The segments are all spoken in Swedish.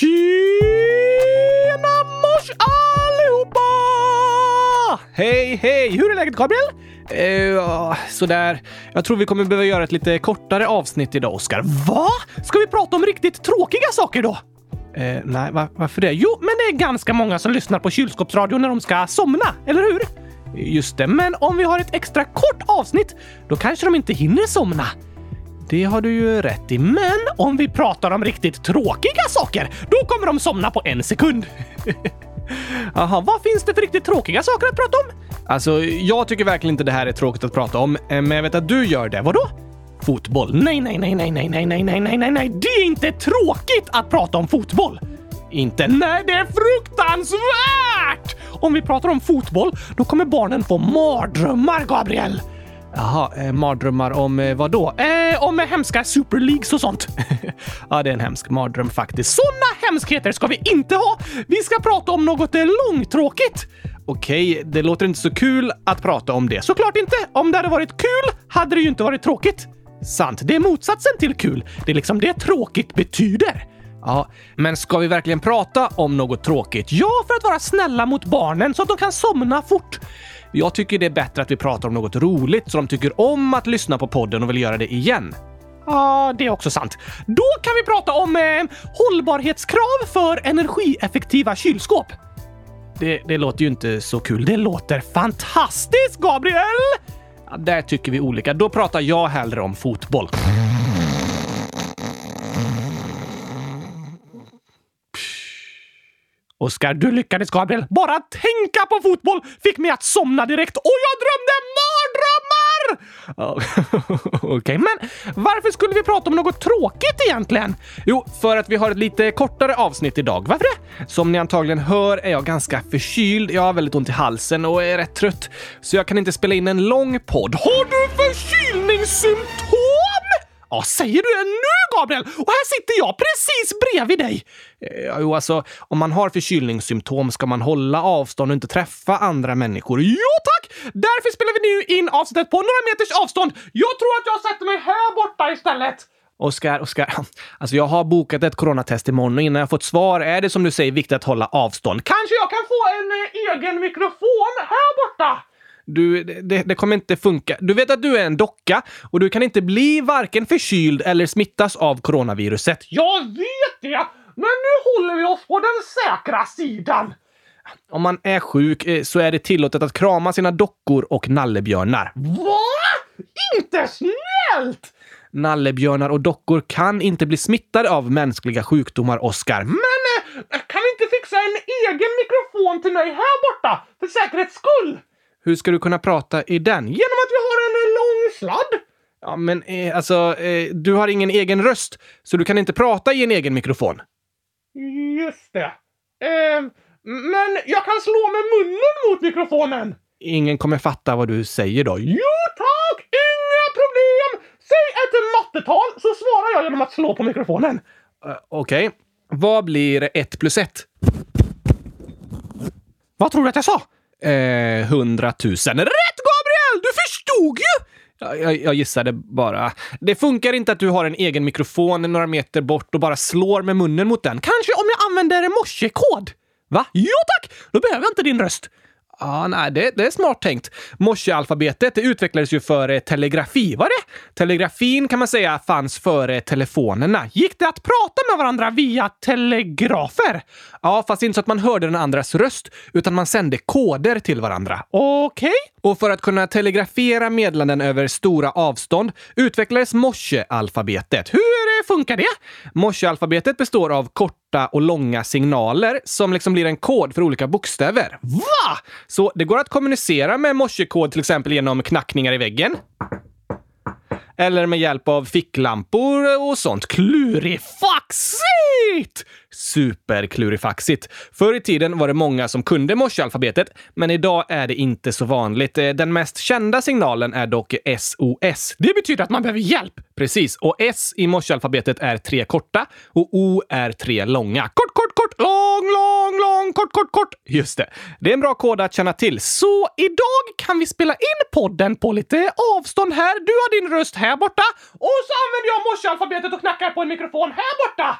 Tjena mors allihopa! Hej, hej! Hur är läget Gabriel? Uh, sådär. Jag tror vi kommer behöva göra ett lite kortare avsnitt idag, Oskar. Va? Ska vi prata om riktigt tråkiga saker då? Uh, nej, va varför det? Jo, men det är ganska många som lyssnar på kylskåpsradio när de ska somna, eller hur? Just det, men om vi har ett extra kort avsnitt, då kanske de inte hinner somna. Det har du ju rätt i, men om vi pratar om riktigt tråkiga saker, då kommer de somna på en sekund. Jaha, vad finns det för riktigt tråkiga saker att prata om? Alltså, jag tycker verkligen inte det här är tråkigt att prata om, eh, men jag vet att du gör det. Vadå? Fotboll? Nej, nej, nej, nej, nej, nej, nej, nej, nej, nej, nej. Det är inte tråkigt att prata om fotboll. Inte? Nej, det är fruktansvärt! Om vi pratar om fotboll, då kommer barnen få mardrömmar, Gabriel. Jaha, eh, mardrömmar om eh, vad då? Eh, om eh, hemska Super Leagues och sånt. ja, det är en hemsk mardröm faktiskt. Såna hemskheter ska vi inte ha! Vi ska prata om något eh, långtråkigt. Okej, det låter inte så kul att prata om det. Såklart inte! Om det hade varit kul hade det ju inte varit tråkigt. Sant, det är motsatsen till kul. Det är liksom det tråkigt betyder. Ja, men ska vi verkligen prata om något tråkigt? Ja, för att vara snälla mot barnen så att de kan somna fort. Jag tycker det är bättre att vi pratar om något roligt så de tycker om att lyssna på podden och vill göra det igen. Ja, det är också sant. Då kan vi prata om eh, hållbarhetskrav för energieffektiva kylskåp. Det, det låter ju inte så kul. Det låter fantastiskt, Gabriel! Ja, där tycker vi olika. Då pratar jag hellre om fotboll. Oskar, du lyckades Gabriel. Bara tänka på fotboll fick mig att somna direkt och jag drömde mardrömmar! Okej, okay, men varför skulle vi prata om något tråkigt egentligen? Jo, för att vi har ett lite kortare avsnitt idag. Varför det? Som ni antagligen hör är jag ganska förkyld. Jag har väldigt ont i halsen och är rätt trött, så jag kan inte spela in en lång podd. Har du förkylningssymptom? Ja, säger du det nu, Gabriel? Och här sitter jag precis bredvid dig! Eh, jo, alltså, om man har förkylningssymptom ska man hålla avstånd och inte träffa andra människor. Jo tack! Därför spelar vi nu in avsnittet på några meters avstånd. Jag tror att jag sätter mig här borta istället. Oskar, Oskar. Alltså jag har bokat ett coronatest imorgon och innan jag fått svar är det som du säger viktigt att hålla avstånd. Kanske jag kan få en eh, egen mikrofon här borta? Du, det, det, kommer inte funka. Du vet att du är en docka och du kan inte bli varken förkyld eller smittas av coronaviruset. Jag vet det! Men nu håller vi oss på den säkra sidan. Om man är sjuk eh, så är det tillåtet att krama sina dockor och nallebjörnar. Va? Inte snällt! Nallebjörnar och dockor kan inte bli smittade av mänskliga sjukdomar, Oskar. Men eh, kan vi inte fixa en egen mikrofon till mig här borta? För säkerhets skull? Hur ska du kunna prata i den? Genom att jag har en lång sladd! Ja, men eh, alltså, eh, du har ingen egen röst, så du kan inte prata i en egen mikrofon. Just det. Eh, men jag kan slå med munnen mot mikrofonen! Ingen kommer fatta vad du säger då. Jo tack! Inga problem! Säg ett mattetal så svarar jag genom att slå på mikrofonen. Uh, Okej. Okay. Vad blir ett plus ett? Vad tror du att jag sa? Eh, 100 000. Rätt Gabriel! Du förstod ju! Jag, jag, gissade bara. Det funkar inte att du har en egen mikrofon några meter bort och bara slår med munnen mot den. Kanske om jag använder morsekod? Va? Jo tack! Då behöver jag inte din röst. Ja, nej, det, det är smart tänkt. Morsealfabetet utvecklades ju före telegrafi, var det? Telegrafin kan man säga fanns före telefonerna. Gick det att prata med varandra via telegrafer? Ja, fast inte så att man hörde den andras röst, utan man sände koder till varandra. Okej? Okay. Och för att kunna telegrafera meddelanden över stora avstånd utvecklades morsealfabetet. Hur funkar det? Morsealfabetet består av korta och långa signaler som liksom blir en kod för olika bokstäver. Va? Så det går att kommunicera med morsekod till exempel genom knackningar i väggen. Eller med hjälp av ficklampor och sånt. Klurifaxigt! Superklurifaxigt. Förr i tiden var det många som kunde morsealfabetet, men idag är det inte så vanligt. Eh, den mest kända signalen är dock SOS. Det betyder att man behöver hjälp! Precis, och S i morsealfabetet är tre korta och O är tre långa. Kort, kort, kort, lång, lång, lång, kort, kort, kort. Just det. Det är en bra kod att känna till. Så idag kan vi spela in podden på lite avstånd här. Du har din röst här borta och så använder jag morsealfabetet och knackar på en mikrofon här borta.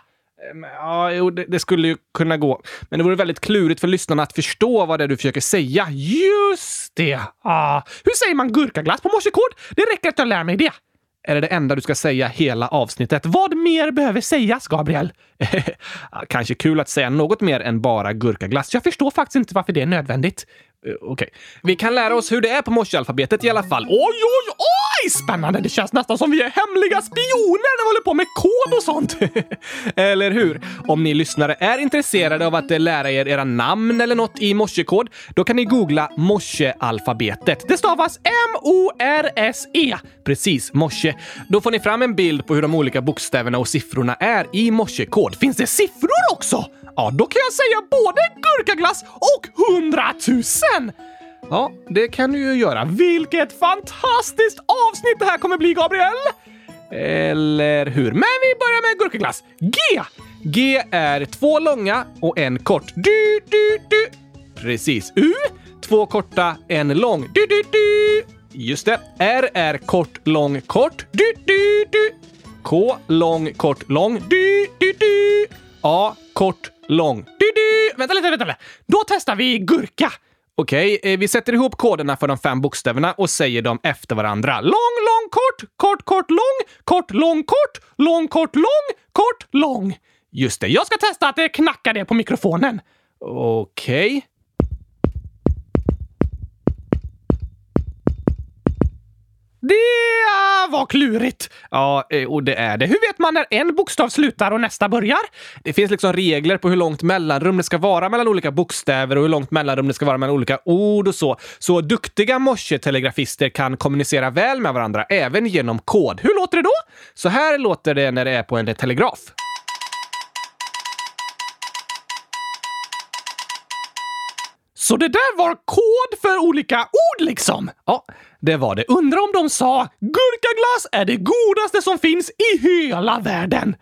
Ehm, ja, jo, det, det, skulle ju kunna gå. Men det vore väldigt klurigt för lyssnarna att förstå vad det är du försöker säga. Just det! Ah. Hur säger man gurkaglass på morsekod? Det räcker att jag lär mig det. Är det det enda du ska säga hela avsnittet? Vad mer behöver sägas, Gabriel? Kanske kul att säga något mer än bara gurkaglass. Jag förstår faktiskt inte varför det är nödvändigt. Uh, Okej. Okay. Vi kan lära oss hur det är på morsealfabetet i alla fall. Oj, oj, oj! Spännande! Det känns nästan som vi är hemliga spioner när vi håller på med kod och sånt. eller hur? Om ni lyssnare är intresserade av att eh, lära er era namn eller något i morsekod, då kan ni googla morsealfabetet. Det stavas M-O-R-S-E. Precis, morse. Då får ni fram en bild på hur de olika bokstäverna och siffrorna är i morsekod. Finns det siffror också? Ja, då kan jag säga både gurkaglass och hundratusen! Ja, det kan du ju göra. Vilket fantastiskt avsnitt det här kommer bli, Gabriel! Eller hur? Men vi börjar med gurkaglass. G! G är två långa och en kort. Du, du, du. Precis. U. Två korta, en lång. Du, du, du. Just det. R är kort, lång, kort. Du, du, du. K. Lång, kort, lång. Du, du, du. A. Kort, lång. Du, du. Vänta lite, vänta lite. Då testar vi gurka. Okej, okay, vi sätter ihop koderna för de fem bokstäverna och säger dem efter varandra. Lång, lång, kort, kort, kort, lång, kort, lång, kort, lång, kort, lång, kort, lång. Just det, jag ska testa att knacka det på mikrofonen. Okej. Okay. Det var klurigt! Ja, eh, och det är det. Hur vet man när en bokstav slutar och nästa börjar? Det finns liksom regler på hur långt mellanrum det ska vara mellan olika bokstäver och hur långt mellanrum det ska vara mellan olika ord och så. Så duktiga morsetelegrafister kan kommunicera väl med varandra, även genom kod. Hur låter det då? Så här låter det när det är på en telegraf. Så det där var kod för olika ord liksom? Ja, det var det. Undrar om de sa “Gurkaglass är det godaste som finns i hela världen”?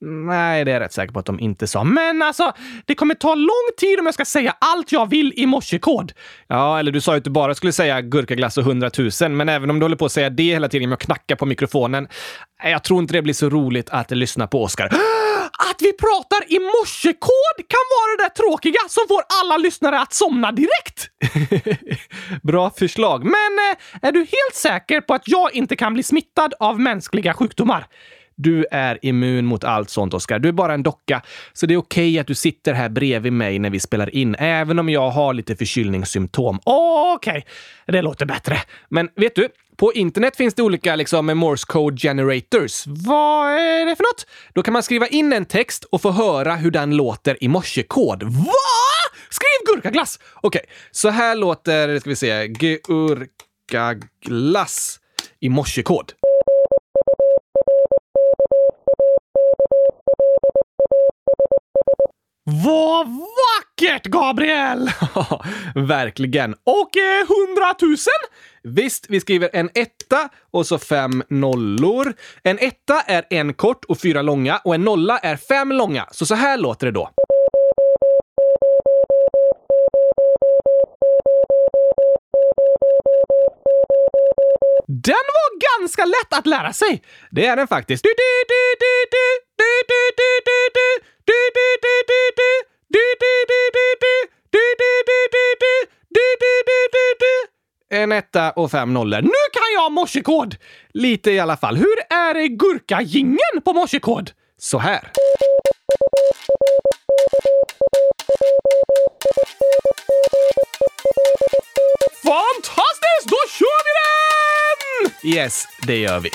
Nej, det är jag rätt säker på att de inte sa. Men alltså, det kommer ta lång tid om jag ska säga allt jag vill i morsekod. Ja, eller du sa ju att du bara skulle säga gurkaglass och hundratusen, men även om du håller på att säga det hela tiden med att knacka på mikrofonen. Eh, jag tror inte det blir så roligt att lyssna på Oskar. Att vi pratar i morsekod kan vara det där tråkiga som får alla lyssnare att somna direkt. Bra förslag. Men eh, är du helt säker på att jag inte kan bli smittad av mänskliga sjukdomar? Du är immun mot allt sånt, Oskar. Du är bara en docka. Så det är okej okay att du sitter här bredvid mig när vi spelar in, även om jag har lite förkylningssymptom. Okej, okay. det låter bättre. Men vet du? På internet finns det olika liksom, Morse code generators. Vad är det för något? Då kan man skriva in en text och få höra hur den låter i morsekod. Va? Skriv gurkaglass! Okej, okay, så här låter, ska vi se, gurkaglass i morsekod. Vad vackert, Gabriel! Verkligen. Och eh, hundratusen? Visst, vi skriver en etta och så fem nollor. En etta är en kort och fyra långa och en nolla är fem långa. Så så här låter det då. Den var ganska lätt att lära sig! Det är den faktiskt. Du, du, du, du, du, En etta och fem nollor. Nu kan jag morsekod! Lite i alla fall. Hur är gurkagingen på morsekod? Så här. Fantastiskt! Då kör vi den! Yes, det gör vi.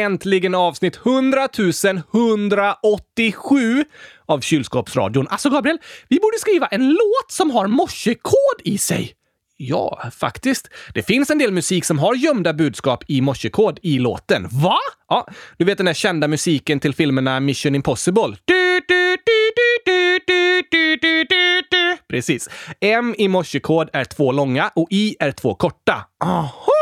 äntligen avsnitt 100 187 av Kylskåpsradion. Alltså, Gabriel, vi borde skriva en låt som har morsekod i sig. Ja, faktiskt. Det finns en del musik som har gömda budskap i morsekod i låten. Va? Ja, du vet den där kända musiken till filmerna Mission Impossible. Du, du, du, Precis. M i morsekod är två långa och I är två korta. Aha!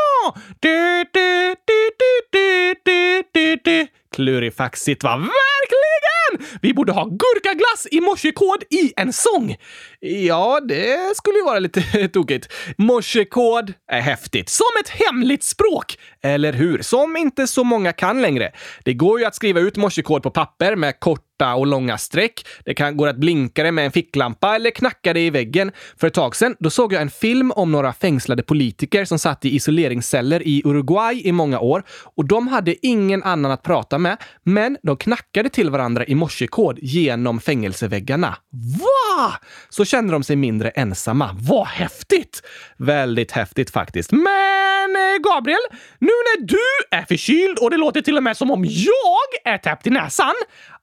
Du, du, du, du, du, du, du. Klurifaxigt, va? Verkligen! Vi borde ha gurkaglass i morsekod i en sång. Ja, det skulle ju vara lite tokigt. Morsekod är häftigt. Som ett hemligt språk. Eller hur? Som inte så många kan längre. Det går ju att skriva ut morsekod på papper med korta och långa streck. Det kan gå att blinka det med en ficklampa eller knacka det i väggen. För ett tag sedan då såg jag en film om några fängslade politiker som satt i isoleringsceller i Uruguay i många år och de hade ingen annan att prata med, men de knackade till varandra i morsekod genom fängelseväggarna. Va? Så kände de sig mindre ensamma. Vad häftigt! Väldigt häftigt faktiskt. Men eh, Gabriel, nu när du är förkyld och det låter till och med som om jag är täppt i näsan,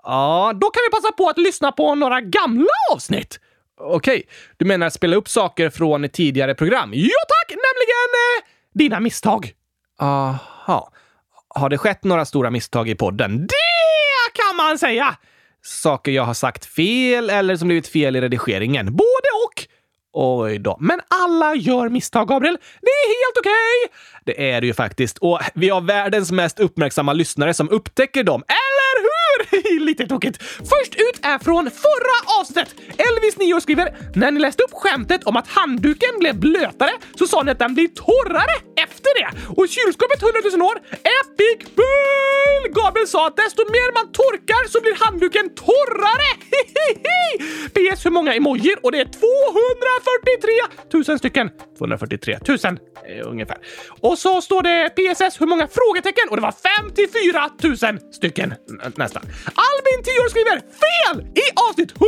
ja, då kan vi passa på att lyssna på några gamla avsnitt. Okej, du menar att spela upp saker från tidigare program? Ja tack, nämligen eh, dina misstag. Aha. Har det skett några stora misstag i podden? Det kan man säga! Saker jag har sagt fel eller som blivit fel i redigeringen. Både och! Oj då. Men alla gör misstag, Gabriel. Det är helt okej! Okay. Det är det ju faktiskt. Och vi har världens mest uppmärksamma lyssnare som upptäcker dem. Lite tokigt. Först ut är från förra avsnittet. Elvis, 9 skriver “När ni läste upp skämtet om att handduken blev blötare så sa ni att den blir torrare efter det. Och kylskåpet 100 000 år, epic bull! Gabriel sa att desto mer man torkar så blir handduken torrare. PS hur många emojier? Och det är 243 000 stycken. 243 000 eh, ungefär. Och så står det PSS hur många frågetecken? Och det var 54 000 stycken nästan. Albin, 10 år, skriver fel! I avsnitt 100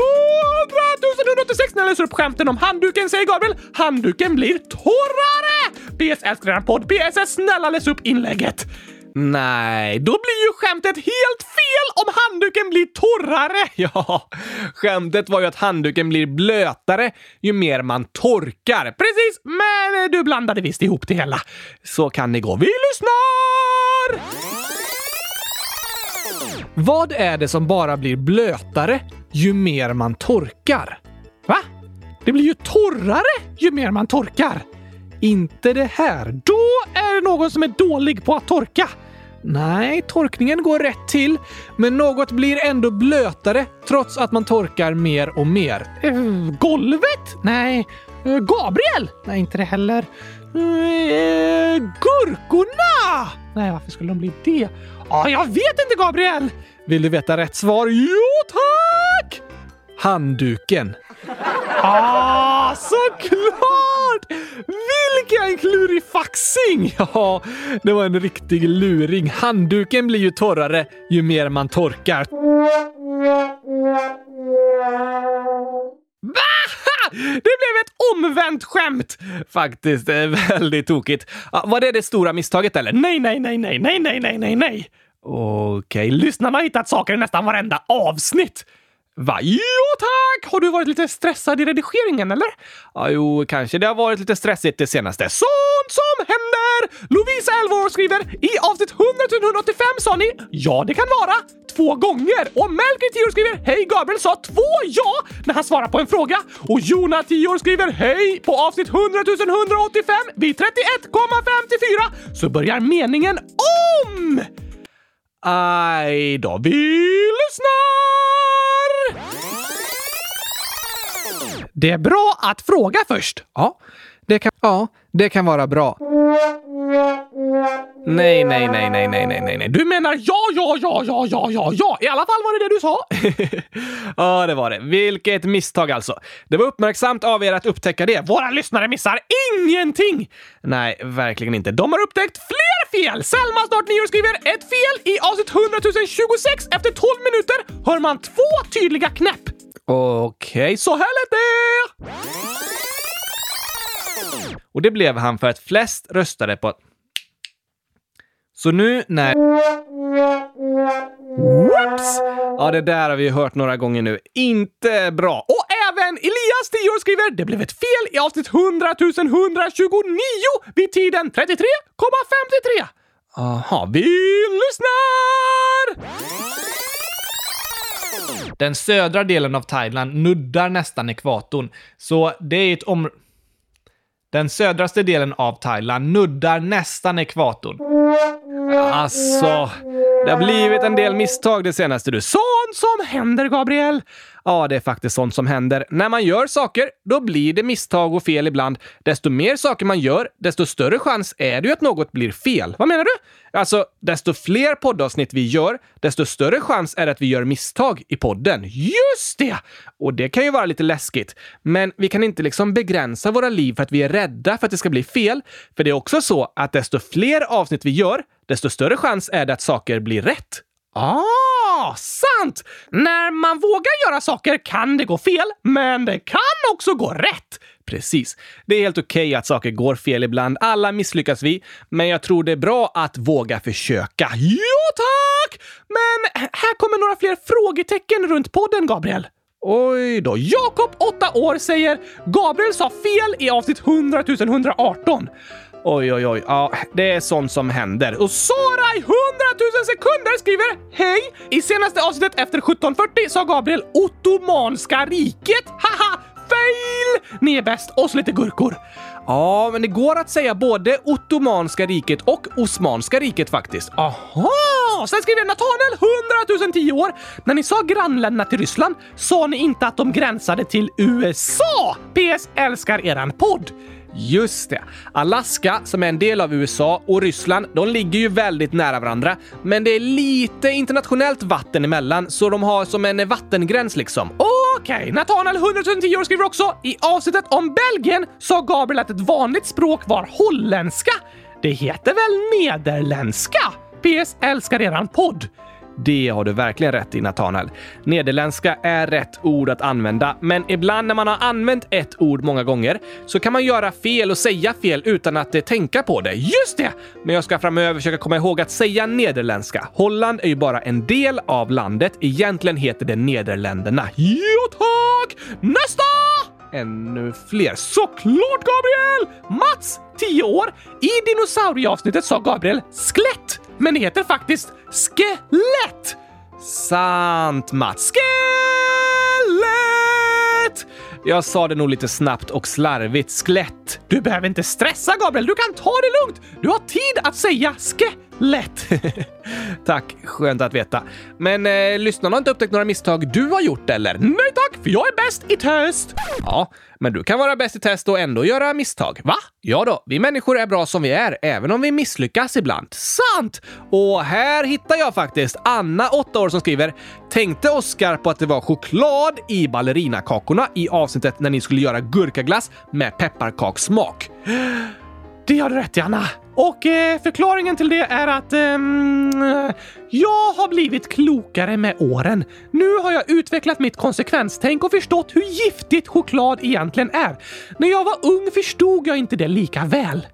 186 när jag läser upp skämten om handduken säger Gabriel handduken blir torrare! PS älskar den podd. PS snälla läs upp inlägget. Nej, då blir ju skämtet helt fel om handduken blir torrare! Ja, skämtet var ju att handduken blir blötare ju mer man torkar. Precis, men du blandade visst ihop det hela. Så kan det gå. Vi lyssnar! Vad är det som bara blir blötare ju mer man torkar? Va? Det blir ju torrare ju mer man torkar. Inte det här. Då är det någon som är dålig på att torka. Nej, torkningen går rätt till, men något blir ändå blötare trots att man torkar mer och mer. Uh, golvet? Nej. Uh, Gabriel? Nej, inte det heller. Uh, gurkorna? Nej, varför skulle de bli det? Ah, jag vet inte, Gabriel! Vill du veta rätt svar? Jo, tack! Handduken. Ah, såklart! Vilken klurifaxing! Ja, det var en riktig luring. Handduken blir ju torrare ju mer man torkar. Det blev ett omvänt skämt! Faktiskt, eh, väldigt tokigt. Ah, var det det stora misstaget eller? Nej, nej, nej, nej, nej, nej, nej, nej, nej. Okej, lyssnarna har hittat saker i nästan varenda avsnitt. Va? Jo tack! Har du varit lite stressad i redigeringen eller? Ja, jo, kanske det har varit lite stressigt det senaste. Sånt som händer! Lovisa, 11 år, skriver i avsnitt 100 185 sa ni ja, det kan vara två gånger. Och Melker, 10 år, skriver hej, Gabriel sa två ja när han svarar på en fråga. Och Jona, 10 år, skriver hej på avsnitt 100 185 vid 31,54 så börjar meningen om! Aj då, vi lyssnar! Det är bra att fråga först. Ja, det kan, ja, det kan vara bra. Nej, nej, nej, nej, nej, nej, nej, nej. Du menar ja, ja, ja, ja, ja, ja, ja. I alla fall var det det du sa. ja, det var det. Vilket misstag alltså. Det var uppmärksamt av er att upptäcka det. Våra lyssnare missar ingenting! Nej, verkligen inte. De har upptäckt fler fel! Selma, snart nio skriver ett fel i avsnitt 100 026 efter 12 minuter hör man två tydliga knäpp. Okej, okay, så här lät det! Och det blev han för att flest röstade på så nu när... Whoops! Ja, det där har vi hört några gånger nu. Inte bra. Och även Elias 10 år, skriver “Det blev ett fel i avsnitt 100 129 vid tiden 33,53”. Aha, vi lyssnar! Den södra delen av Thailand nuddar nästan ekvatorn, så det är ett område... Den södraste delen av Thailand nuddar nästan ekvatorn. Alltså, det har blivit en del misstag det senaste du. Sånt som händer, Gabriel! Ja, det är faktiskt sånt som händer. När man gör saker, då blir det misstag och fel ibland. Desto mer saker man gör, desto större chans är det ju att något blir fel. Vad menar du? Alltså, desto fler poddavsnitt vi gör, desto större chans är det att vi gör misstag i podden. Just det! Och det kan ju vara lite läskigt. Men vi kan inte liksom begränsa våra liv för att vi är rädda för att det ska bli fel. För det är också så att desto fler avsnitt vi gör, desto större chans är det att saker blir rätt. Ah, sant! När man vågar göra saker kan det gå fel, men det kan också gå rätt. Precis. Det är helt okej okay att saker går fel ibland. Alla misslyckas vi. Men jag tror det är bra att våga försöka. Ja, tack! Men här kommer några fler frågetecken runt podden, Gabriel. Oj då. Jakob, 8 år, säger Gabriel sa fel i avsnitt 100 118. Oj, oj, oj. Ja, det är sånt som händer. Och Sara i 100 000 sekunder skriver Hej! I senaste avsnittet efter 1740 sa Gabriel Ottomanska riket. Haha! Fail! Ni är bäst. Och så lite gurkor. Ja, men det går att säga både Ottomanska riket och Osmanska riket faktiskt. Aha! Sen skriver Nathaniel 100 010 år. När ni sa grannländerna till Ryssland sa ni inte att de gränsade till USA. PS älskar eran podd. Just det. Alaska, som är en del av USA, och Ryssland, de ligger ju väldigt nära varandra. Men det är lite internationellt vatten emellan, så de har som en vattengräns liksom. Okej, okay. Nathanael 110 år skriver också “I avsnittet om Belgien sa Gabriel att ett vanligt språk var holländska. Det heter väl nederländska? PS älskar eran podd. Det har du verkligen rätt i, Nathanael. Nederländska är rätt ord att använda, men ibland när man har använt ett ord många gånger så kan man göra fel och säga fel utan att eh, tänka på det. Just det! Men jag ska framöver försöka komma ihåg att säga nederländska. Holland är ju bara en del av landet. Egentligen heter det Nederländerna. Jo tack! Nästa! ännu fler. Såklart, Gabriel! Mats, 10 år. I dinosaurieavsnittet sa Gabriel skelett, men det heter faktiskt skelett. Sant, Mats. Skelett! Jag sa det nog lite snabbt och slarvigt. Skelett. Du behöver inte stressa, Gabriel. Du kan ta det lugnt. Du har tid att säga skelett Lätt! tack, skönt att veta. Men eh, lyssnarna har inte upptäckt några misstag du har gjort eller? Nej tack, för jag är bäst i test! Ja, men du kan vara bäst i test och ändå göra misstag. Va? Ja då, vi människor är bra som vi är, även om vi misslyckas ibland. Sant! Och här hittar jag faktiskt Anna, 8 år, som skriver “Tänkte Oskar på att det var choklad i ballerinakakorna i avsnittet när ni skulle göra gurkaglass med pepparkakssmak?” Det har du rätt i, Anna. Och eh, förklaringen till det är att eh, jag har blivit klokare med åren. Nu har jag utvecklat mitt konsekvenstänk och förstått hur giftigt choklad egentligen är. När jag var ung förstod jag inte det lika väl.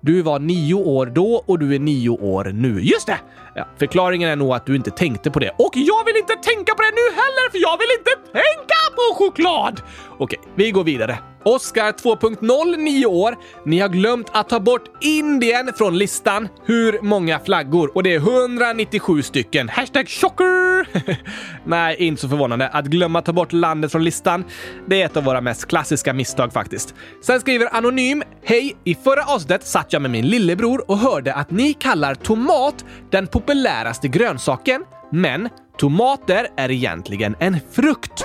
Du var nio år då och du är nio år nu. Just det! Ja, förklaringen är nog att du inte tänkte på det. Och jag vill inte tänka på det nu heller, för jag vill inte tänka på choklad! Okej, vi går vidare. Oscar 2.0, 9 år. Ni har glömt att ta bort Indien från listan. Hur många flaggor? Och det är 197 stycken. Hashtag chocker! Nej, inte så förvånande. Att glömma ta bort landet från listan, det är ett av våra mest klassiska misstag faktiskt. Sen skriver Anonym. Hej! I förra avsnittet satt jag med min lillebror och hörde att ni kallar tomat den populäraste grönsaken, men tomater är egentligen en frukt.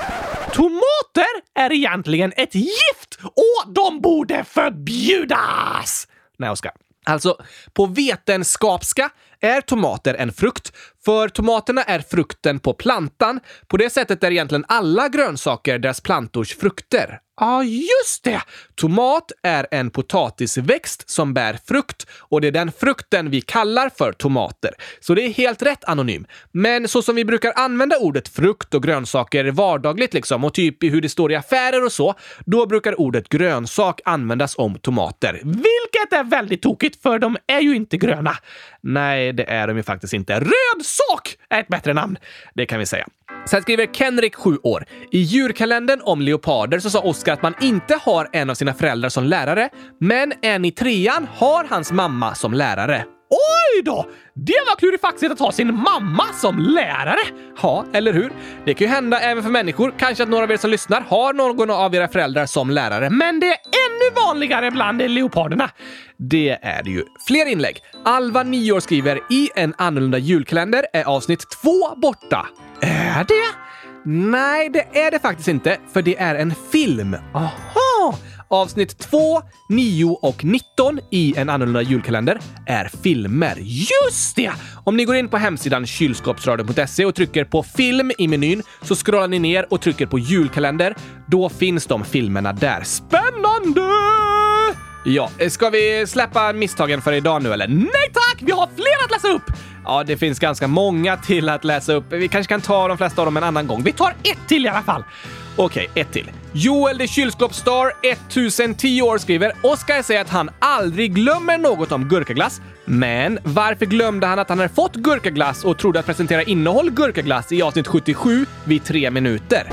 Tomater är egentligen ett gift och de borde förbjudas! Nej, Oskar. Alltså, på vetenskapska är tomater en frukt, för tomaterna är frukten på plantan. På det sättet är egentligen alla grönsaker deras plantors frukter. Ja, ah, just det! Tomat är en potatisväxt som bär frukt och det är den frukten vi kallar för tomater. Så det är helt rätt anonym. Men så som vi brukar använda ordet frukt och grönsaker vardagligt liksom och typ i hur det står i affärer och så, då brukar ordet grönsak användas om tomater. Vilket är väldigt tokigt för de är ju inte gröna. Nej, det är de ju faktiskt inte. Röd! Sak är ett bättre namn. Det kan vi säga. Sen skriver Kenrik, 7 år. I djurkalendern om leoparder så sa Oskar att man inte har en av sina föräldrar som lärare, men en i trean har hans mamma som lärare. Oj då! Det var klurifaxigt att ha sin mamma som lärare. Ja, eller hur? Det kan ju hända även för människor. Kanske att några av er som lyssnar har någon av era föräldrar som lärare. Men det är ännu vanligare bland leoparderna. Det är det ju. Fler inlägg. Alva, 9 år, skriver i en annorlunda julkalender är avsnitt två borta. Är det? Nej, det är det faktiskt inte, för det är en film. Aha! Avsnitt 2, 9 och 19 i En annorlunda julkalender är filmer. Just det! Om ni går in på hemsidan kylskåpsradion.se och trycker på film i menyn så scrollar ni ner och trycker på julkalender. Då finns de filmerna där. Spännande! Ja, eh, ska vi släppa misstagen för idag nu eller? Nej tack! Vi har fler att läsa upp! Ja, det finns ganska många till att läsa upp. Vi kanske kan ta de flesta av dem en annan gång. Vi tar ett till i alla fall. Okej, ett till. Joel the kylskåpsstar 1010 år skriver Oskar säger att han aldrig glömmer något om gurkaglass. Men varför glömde han att han hade fått gurkaglass och trodde att presentera innehåll gurkaglass i avsnitt 77 vid tre minuter?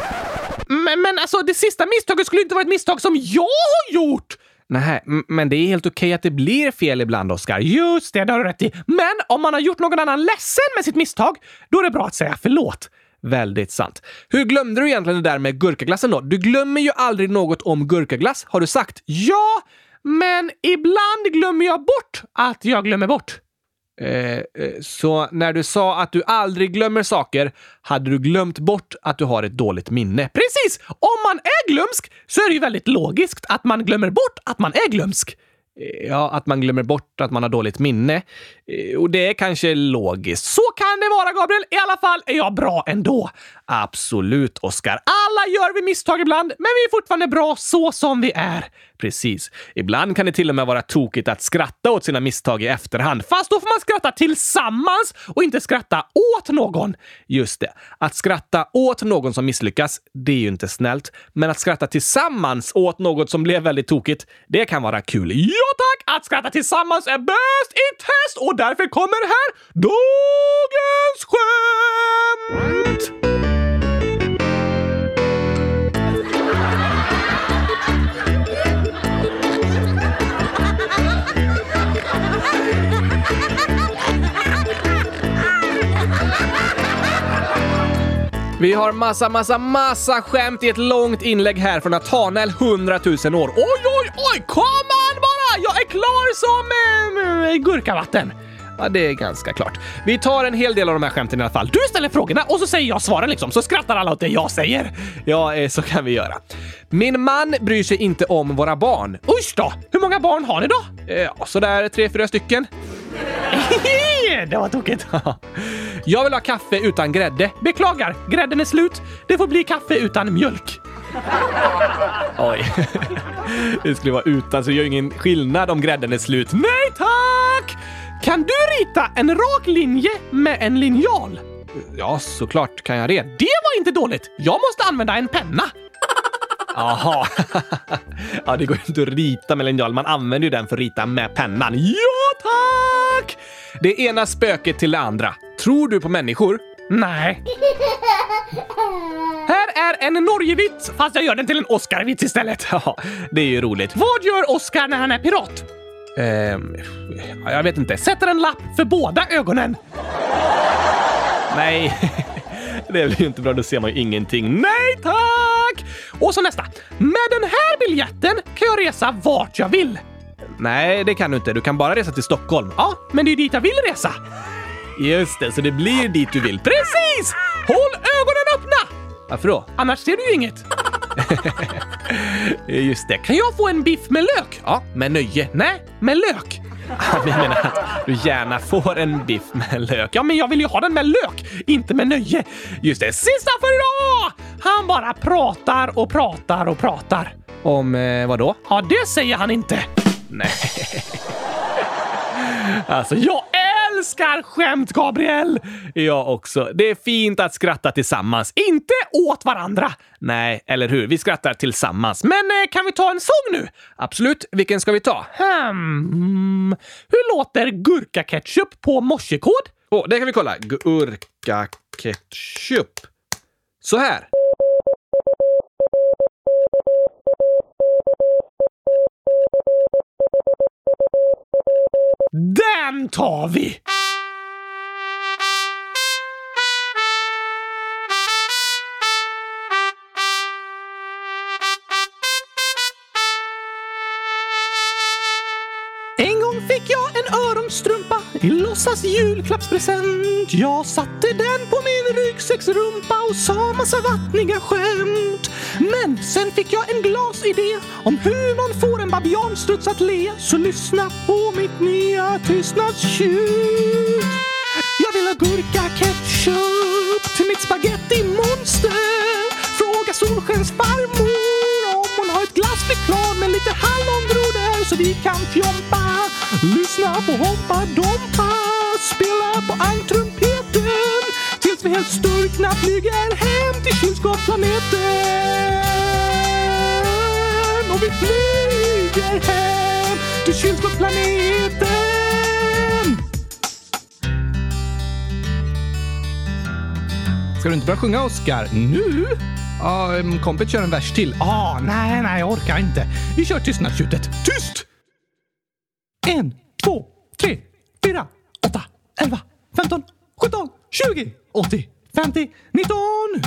Men, men alltså, det sista misstaget skulle inte vara ett misstag som jag har gjort! Nej, men det är helt okej att det blir fel ibland, Oskar. Just det, det har du rätt i. Men om man har gjort någon annan ledsen med sitt misstag, då är det bra att säga förlåt. Väldigt sant. Hur glömde du egentligen det där med gurkaglassen då? Du glömmer ju aldrig något om gurkaglass, har du sagt. Ja, men ibland glömmer jag bort att jag glömmer bort. Eh, eh, så när du sa att du aldrig glömmer saker, hade du glömt bort att du har ett dåligt minne? Precis! Om man är glömsk så är det ju väldigt logiskt att man glömmer bort att man är glömsk. Ja, att man glömmer bort att man har dåligt minne. Eh, och det är kanske logiskt. Så kan det vara, Gabriel. I alla fall är jag bra ändå. Absolut, Oskar. Alla gör vi misstag ibland, men vi är fortfarande bra så som vi är. Precis. Ibland kan det till och med vara tokigt att skratta åt sina misstag i efterhand. Fast då får man skratta tillsammans och inte skratta åt någon. Just det. Att skratta åt någon som misslyckas, det är ju inte snällt. Men att skratta tillsammans åt något som blev väldigt tokigt, det kan vara kul. Ja tack! Att skratta tillsammans är bäst i test och därför kommer här dagens skämt! Vi har massa, massa, massa skämt i ett långt inlägg här från Nathanael 100 000 år. Oj, oj, oj! Kom on bara! Jag är klar som äh, gurkavatten. Ja, det är ganska klart. Vi tar en hel del av de här skämten i alla fall. Du ställer frågorna och så säger jag svaren liksom, så skrattar alla åt det jag säger. Ja, eh, så kan vi göra. Min man bryr sig inte om våra barn. Usch då! Hur många barn har ni då? Eh, ja, sådär tre, fyra stycken det var tokigt. Jag vill ha kaffe utan grädde. Beklagar, grädden är slut. Det får bli kaffe utan mjölk. Oj. Det skulle vara utan, så det gör ingen skillnad om grädden är slut. Nej tack! Kan du rita en rak linje med en linjal? Ja, såklart kan jag det. Det var inte dåligt. Jag måste använda en penna. Jaha. ja, det går ju inte att rita med linjal. Man använder ju den för att rita med pennan. Ja, tack! Det ena spöket till det andra. Tror du på människor? Nej. Här är en Norgevits, fast jag gör den till en Oscarvits istället. Ja, det är ju roligt. Vad gör Oscar när han är pirat? Ehm, jag vet inte. Sätter en lapp för båda ögonen. Nej, det blir ju inte bra. Då ser man ju ingenting. Nej tack! Och så nästa. Med den här biljetten kan jag resa vart jag vill. Nej, det kan du inte. Du kan bara resa till Stockholm. Ja, men det är dit jag vill resa. Just det, så det blir dit du vill. Precis! Håll ögonen öppna! Varför då? Annars ser du ju inget. Just det. Kan jag få en biff med lök? Ja, med nöje. Nej, med lök. Jag menar att du gärna får en biff med lök. Ja, men jag vill ju ha den med lök, inte med nöje. Just det, sista för idag! Han bara pratar och pratar och pratar. Om eh, vad då? Ja, det säger han inte. Nej. Alltså, jag älskar skämt, Gabriel! Jag också. Det är fint att skratta tillsammans, inte åt varandra. Nej, eller hur? Vi skrattar tillsammans. Men eh, kan vi ta en sång nu? Absolut. Vilken ska vi ta? Hmm. Hur låter gurkaketchup på morsekod? Oh, det kan vi kolla. Gurkaketchup. Så här. Den tar vi! Låtsas julklappspresent. Jag satte den på min ryggsäcksrumpa och sa massa vattniga skämt. Men sen fick jag en glasidé om hur man får en babianstruts att le. Så lyssna på mitt nya tystnadstjut. Jag vill ha gurka-ketchup till mitt spaghetti-monster. Fråga Solskens farmor vi kan fjompa. Lyssna på Hoppa Dompa, spela på almtrumpeten. tills vi helt sturkna flyger hem till kylskåpsplaneten. Och vi flyger hem till kylskåpsplaneten. Ska du inte börja sjunga, Oscar? Nu? Ja, kompet kör en vers till. Ah, nej, nej, jag orkar inte. Vi kör tystnadstjutet. Tyst! 11, 15, 17, 20, 80, 50, 19.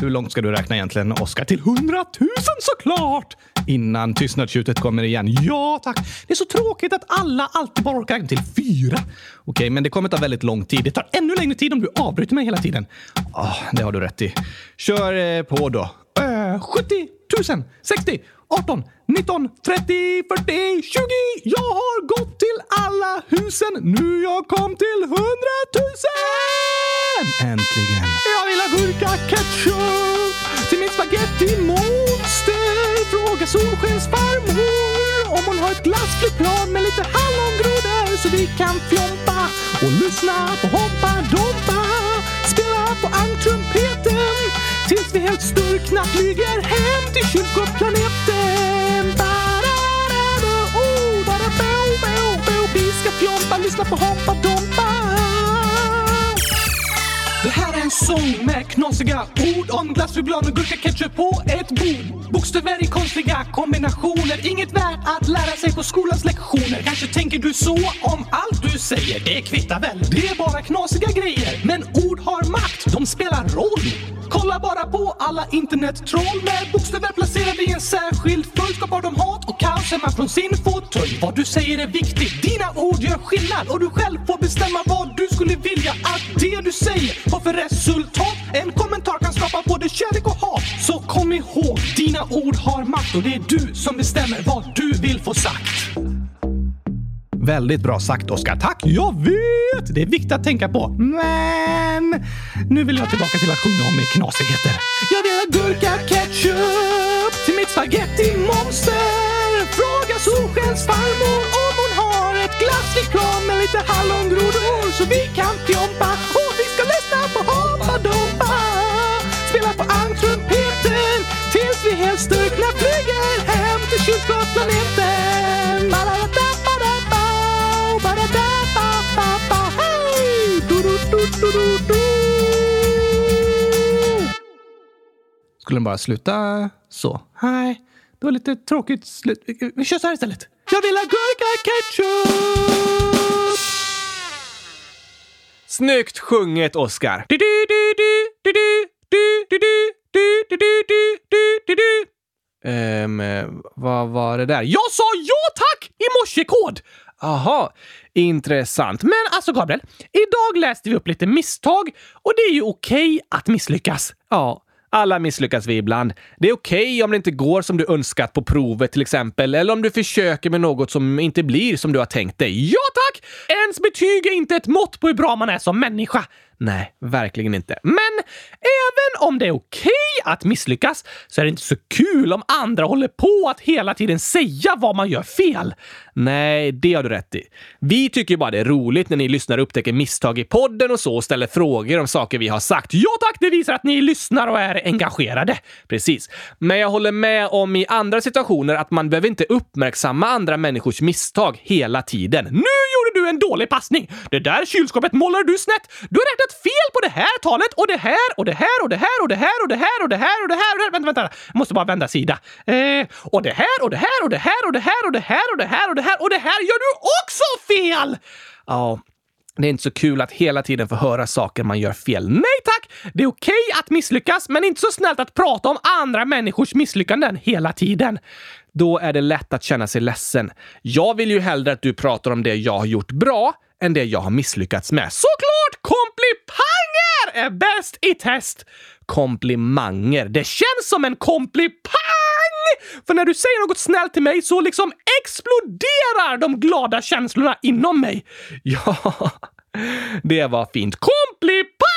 Hur långt ska du räkna egentligen, Oskar? Till 100 000 såklart! Innan tystnadstjutet kommer igen. Ja, tack. Det är så tråkigt att alla alltid bara orkar räkna till fyra. Okej, men det kommer ta väldigt lång tid. Det tar ännu längre tid om du avbryter mig hela tiden. Oh, det har du rätt i. Kör eh, på då. Uh, 70 000, 60 18, 19, 30, 40, 20. Jag har gått till alla husen. Nu jag kom till 100 000! Äntligen. Jag vill ha gurka ketchup till mitt spaghetti-monster. Fråga Solskens farmor om hon har ett glassflygplan med lite hallongrodor så vi kan fjompa och lyssna på Hoppa Dompa. Helt sturkna flyger hem till kylskåpsplaneten. Ba-da-da-da, oh, ba-da-bo, bo. Vi ska fjompa, lyssna på Hoppa Dompa. Det här är en sång med knasiga ord om glassflygplan och gurkaketchup på ett bord. Bokstäver i konstiga kombinationer, inget värt att lära sig på skolans lektioner. Kanske tänker du så om allt du säger, det kvittar väl, det är bara knasiga grejer. Men ord har makt, de spelar roll. Alla internettroll med bokstäver placerade i en särskild följd skapar de hat och kaos hemma från sin fåtölj. Vad du säger är viktigt, dina ord gör skillnad och du själv får bestämma vad du skulle vilja att det du säger har för resultat. En kommentar kan skapa både kärlek och hat. Så kom ihåg, dina ord har makt och det är du som bestämmer vad du vill få sagt. Väldigt bra sagt, Oskar. Tack! Jag vet! Det är viktigt att tänka på. Men nu vill jag tillbaka till att sjunga om knasigheter. Jag vill ha gurka ketchup till mitt spaghetti-monster. Fråga Solskens farmor om hon har ett glasslikör med lite hallongrodor så vi kan fjompa och vi ska lyssna på Hoppa Dompa. Spela på almtrumpeten tills vi helt styrkna flyger hem till kylskåpsplaneten. Skulle den bara sluta så? Nej, det var lite tråkigt slut. Vi kör så här istället. Jag vill ha gurka ketchup! Snyggt sjunget, Oscar! Ehm, um, vad var det där? Jag sa ja tack i morsekod! Aha, intressant. Men alltså Gabriel, idag läste vi upp lite misstag och det är ju okej okay att misslyckas. Ja, alla misslyckas vi ibland. Det är okej om det inte går som du önskat på provet till exempel, eller om du försöker med något som inte blir som du har tänkt dig. Ja tack! Ens betyg är inte ett mått på hur bra man är som människa. Nej, verkligen inte. Men även om det är okej att misslyckas så är det inte så kul om andra håller på att hela tiden säga vad man gör fel. Nej, det har du rätt i. Vi tycker ju bara det är roligt när ni lyssnar och upptäcker misstag i podden och så och ställer frågor om saker vi har sagt. Ja tack, det visar att ni lyssnar och är engagerade. Precis. Men jag håller med om i andra situationer att man behöver inte uppmärksamma andra människors misstag hela tiden. Nu gjorde du en dålig passning! Det där kylskåpet målar du snett. Du har räknat fel på det här talet och det här och det här och det här och det här och det här och det här och det här det här och det här och det här. Vänta, vänta. Jag måste bara vända sida. Eh, och det här och det här och det här och det här och det här och det här och det här och det här gör du också fel! Ja, det är inte så kul att hela tiden få höra saker man gör fel. Nej tack! Det är okej att misslyckas, men inte så snällt att prata om andra människors misslyckanden hela tiden. Då är det lätt att känna sig ledsen. Jag vill ju hellre att du pratar om det jag har gjort bra än det jag har misslyckats med. Såklart komplipanger är bäst i test! Komplimanger. Det känns som en komplipang! För när du säger något snällt till mig så liksom exploderar de glada känslorna inom mig. Ja, det var fint. Komplipang!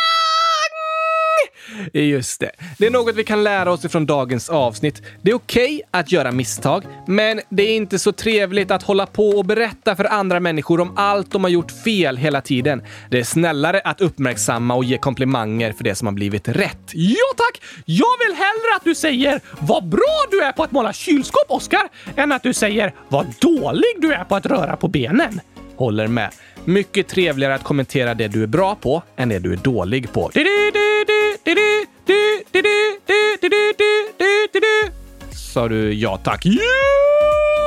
Just det. Det är något vi kan lära oss ifrån dagens avsnitt. Det är okej att göra misstag, men det är inte så trevligt att hålla på och berätta för andra människor om allt de har gjort fel hela tiden. Det är snällare att uppmärksamma och ge komplimanger för det som har blivit rätt. Ja tack! Jag vill hellre att du säger “Vad bra du är på att måla kylskåp, Oskar” än att du säger “Vad dålig du är på att röra på benen”. Håller med. Mycket trevligare att kommentera det du är bra på än det du är dålig på. Sa du ja tack? Ja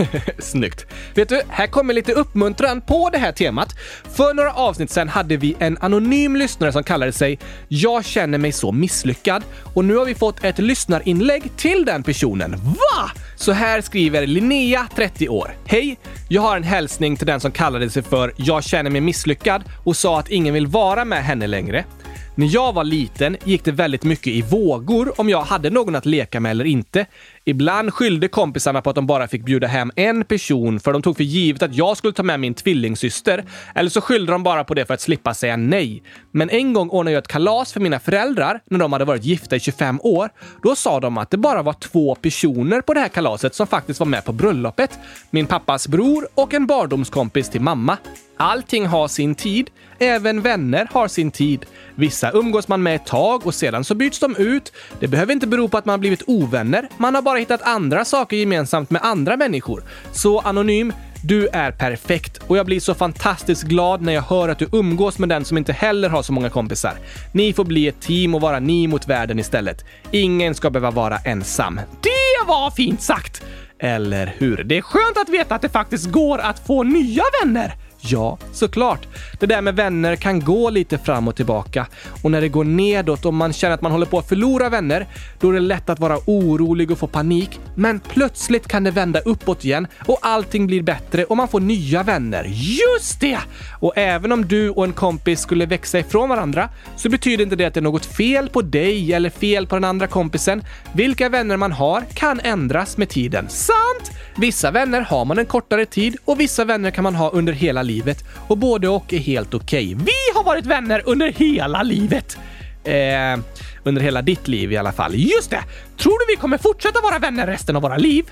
Snyggt. Vet du, här kommer lite uppmuntran på det här temat. För några avsnitt sedan hade vi en anonym lyssnare som kallade sig “Jag känner mig så misslyckad” och nu har vi fått ett lyssnarinlägg till den personen. Va? Så här skriver Linnea, 30 år. Hej! Jag har en hälsning till den som kallade sig för “Jag känner mig misslyckad” och sa att ingen vill vara med henne längre. När jag var liten gick det väldigt mycket i vågor om jag hade någon att leka med eller inte. Ibland skyllde kompisarna på att de bara fick bjuda hem en person för de tog för givet att jag skulle ta med min tvillingsyster. Eller så skyllde de bara på det för att slippa säga nej. Men en gång ordnade jag ett kalas för mina föräldrar när de hade varit gifta i 25 år. Då sa de att det bara var två personer på det här kalaset som faktiskt var med på bröllopet. Min pappas bror och en barndomskompis till mamma. Allting har sin tid. Även vänner har sin tid. Vissa umgås man med ett tag och sedan så byts de ut. Det behöver inte bero på att man blivit ovänner. Man har bara hittat andra saker gemensamt med andra människor. Så Anonym, du är perfekt och jag blir så fantastiskt glad när jag hör att du umgås med den som inte heller har så många kompisar. Ni får bli ett team och vara ni mot världen istället. Ingen ska behöva vara ensam. Det var fint sagt! Eller hur? Det är skönt att veta att det faktiskt går att få nya vänner. Ja, såklart. Det där med vänner kan gå lite fram och tillbaka. Och när det går nedåt och man känner att man håller på att förlora vänner, då är det lätt att vara orolig och få panik. Men plötsligt kan det vända uppåt igen och allting blir bättre och man får nya vänner. Just det! Och även om du och en kompis skulle växa ifrån varandra så betyder inte det att det är något fel på dig eller fel på den andra kompisen. Vilka vänner man har kan ändras med tiden. Sant! Vissa vänner har man en kortare tid och vissa vänner kan man ha under hela livet. Och både och är helt okej. Vi har varit vänner under hela livet! Eh, under hela ditt liv i alla fall. Just det! Tror du vi kommer fortsätta vara vänner resten av våra liv?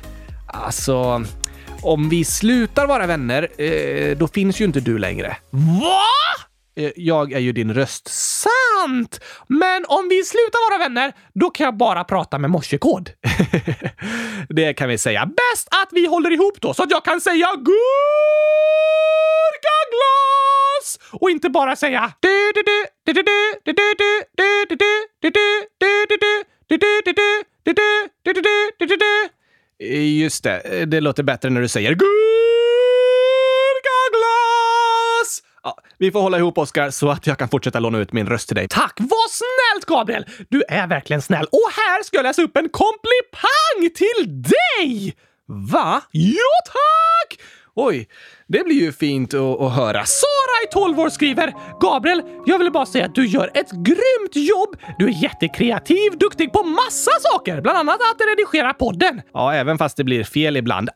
Alltså, om vi slutar vara vänner, eh, då finns ju inte du längre. Va? jag är ju din röst. Sant! Men om vi slutar vara vänner, då kan jag bara prata med morsekod. det kan vi säga. Bäst att vi håller ihop då, så att jag kan säga gurkaglas! Och inte bara säga Just det, det låter bättre när du säger gurkaglas! Vi får hålla ihop Oskar så att jag kan fortsätta låna ut min röst till dig. Tack! Vad snällt, Gabriel! Du är verkligen snäll. Och här ska jag läsa upp en komplipang till dig! Va? Ja, tack! Oj, det blir ju fint att, att höra. Sara i 12 år skriver “Gabriel, jag vill bara säga att du gör ett grymt jobb. Du är jättekreativ, duktig på massa saker, bland annat att redigera podden. Ja, även fast det blir fel ibland.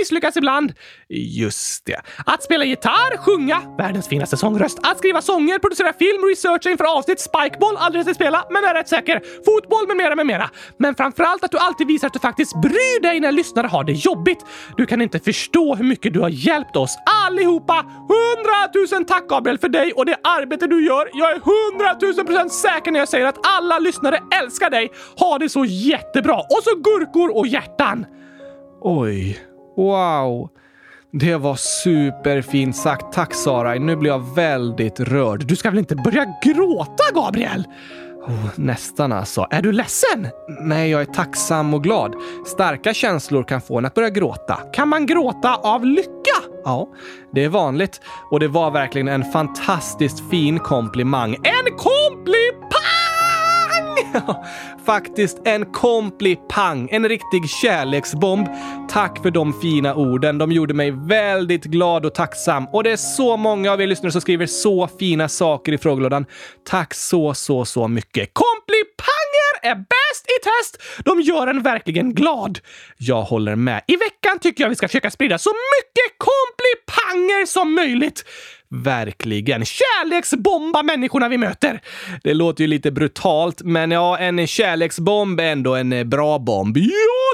Misslyckas ibland. Just det. Att spela gitarr, sjunga, världens finaste sångröst. Att skriva sånger, producera film, researcha inför avsnitt, spikeball, aldrig sett spela, men är rätt säker. Fotboll med mera, med mera. Men framförallt att du alltid visar att du faktiskt bryr dig när lyssnare har det jobbigt. Du kan inte förstå hur mycket du har hjälpt oss allihopa. Hundratusen tack Gabriel för dig och det arbete du gör. Jag är hundratusen procent säker när jag säger att alla lyssnare älskar dig. Ha det så jättebra! Och så gurkor och hjärtan. Oj, wow. Det var superfint sagt. Tack Sara. Nu blir jag väldigt rörd. Du ska väl inte börja gråta, Gabriel? Oh, nästan alltså. Är du ledsen? Nej, jag är tacksam och glad. Starka känslor kan få en att börja gråta. Kan man gråta av lycka? Ja, det är vanligt. Och det var verkligen en fantastiskt fin komplimang. En komplimang! Faktiskt en komplipang, en riktig kärleksbomb. Tack för de fina orden. De gjorde mig väldigt glad och tacksam. Och det är så många av er lyssnare som skriver så fina saker i frågelådan. Tack så, så, så mycket. Komplipanger är bäst i test! De gör en verkligen glad. Jag håller med. I veckan tycker jag vi ska försöka sprida så mycket komplipanger som möjligt. Verkligen. Kärleksbomba människorna vi möter. Det låter ju lite brutalt, men ja, en kärleksbomb är ändå en bra bomb. Jo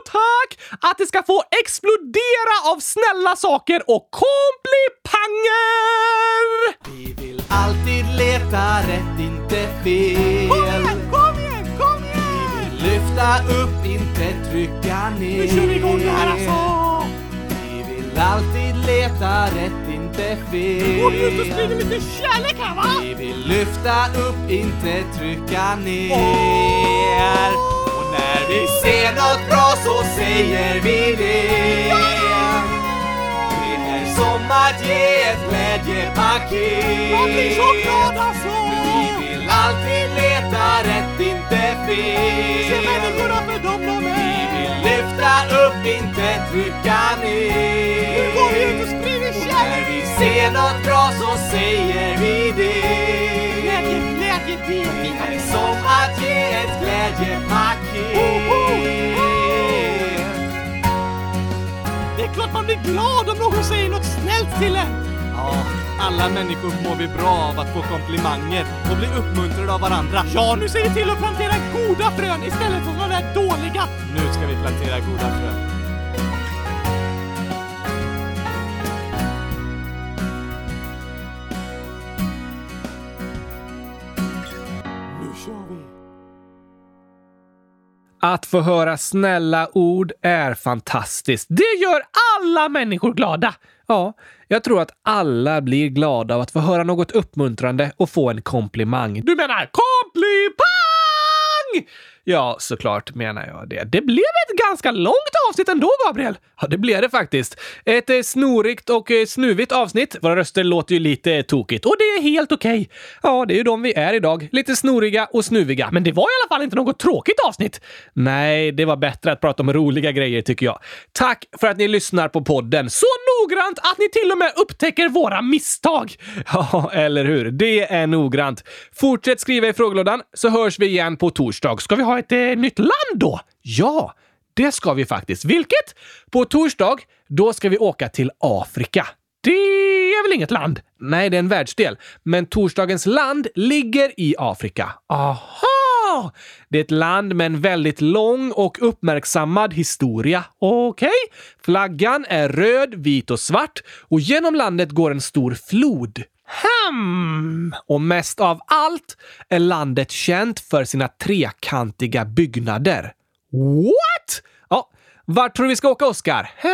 tack! Att det ska få explodera av snälla saker och komplipanger! Vi vill alltid leta rätt, inte fel. Kom igen, kom igen, kom igen! Vi vill lyfta upp, inte trycka ner. Nu kör vi igång det här alltså! Vi vill alltid leta rätt, inte fel. Går ut och sprider lite kärlek här va? Vi vill lyfta upp, inte trycka ner. Och när vi ser något bra så säger vi det. Det är som att ge ett glädjepaket. Jag blir så glad alltså! Vi vill alltid leta rätt, inte fel. Se människorna för dem de Vi vill lyfta upp, inte trycka ner. Nu går vi ut och ser något bra så säger vi det. Glädje, glädje, det är Det är som att ge ett glädjepaket. Det är klart man blir glad om någon säger något snällt till en. Ja, alla människor mår vi bra av att få komplimanger och bli uppmuntrade av varandra. Ja, nu ser vi till att plantera goda frön istället för de där dåliga. Nu ska vi plantera goda frön. Att få höra snälla ord är fantastiskt. Det gör alla människor glada. Ja, jag tror att alla blir glada av att få höra något uppmuntrande och få en komplimang. Du menar komplipang? Ja, såklart menar jag det. Det blev ett ganska långt avsnitt ändå, Gabriel. Ja, det blev det faktiskt. Ett eh, snorigt och eh, snuvigt avsnitt. Våra röster låter ju lite eh, tokigt. Och det är helt okej. Ja, det är ju de vi är idag. Lite snoriga och snuviga. Men det var i alla fall inte något tråkigt avsnitt. Nej, det var bättre att prata om roliga grejer tycker jag. Tack för att ni lyssnar på podden. Så noggrant att ni till och med upptäcker våra misstag. Ja, eller hur? Det är noggrant. Fortsätt skriva i frågelådan så hörs vi igen på torsdag. Ska vi ha ett eh, nytt land då? Ja, det ska vi faktiskt. Vilket? På torsdag, då ska vi åka till Afrika. Det är väl inget land? Nej, det är en världsdel. Men torsdagens land ligger i Afrika. Aha! Det är ett land med en väldigt lång och uppmärksammad historia. Okej. Flaggan är röd, vit och svart och genom landet går en stor flod. Hmm. Och mest av allt är landet känt för sina trekantiga byggnader. What? Ja, vart tror du vi ska åka, Oskar? Eh,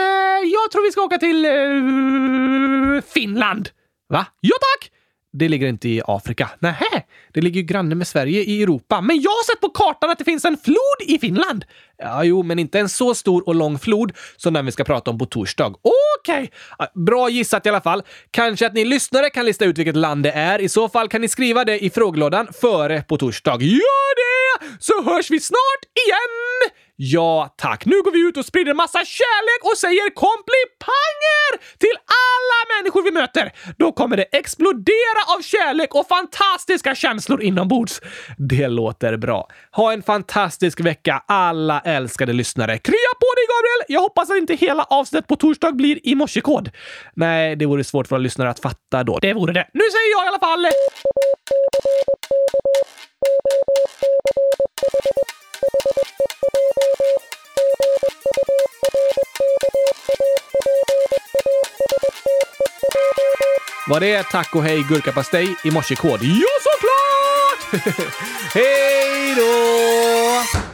jag tror vi ska åka till eh, Finland. Va? Ja tack! Det ligger inte i Afrika. Nähä. Det ligger ju granne med Sverige i Europa. Men jag har sett på kartan att det finns en flod i Finland. Ja, jo, men inte en så stor och lång flod som den vi ska prata om på torsdag. Okej. Okay. Bra gissat i alla fall. Kanske att ni lyssnare kan lista ut vilket land det är. I så fall kan ni skriva det i frågelådan före på torsdag. Gör det! Så hörs vi snart igen! Ja, tack. Nu går vi ut och sprider massa kärlek och säger komplipanger till alla människor vi möter. Då kommer det explodera av kärlek och fantastiska känslor inombords. Det låter bra. Ha en fantastisk vecka, alla älskade lyssnare. Krya på dig Gabriel! Jag hoppas att inte hela avsnittet på torsdag blir i morsekod. Nej, det vore svårt för våra lyssnare att fatta då. Det vore det. Nu säger jag i alla fall... Var det tack och hej gurkapastej i morsekod? Ja, såklart! Hej då!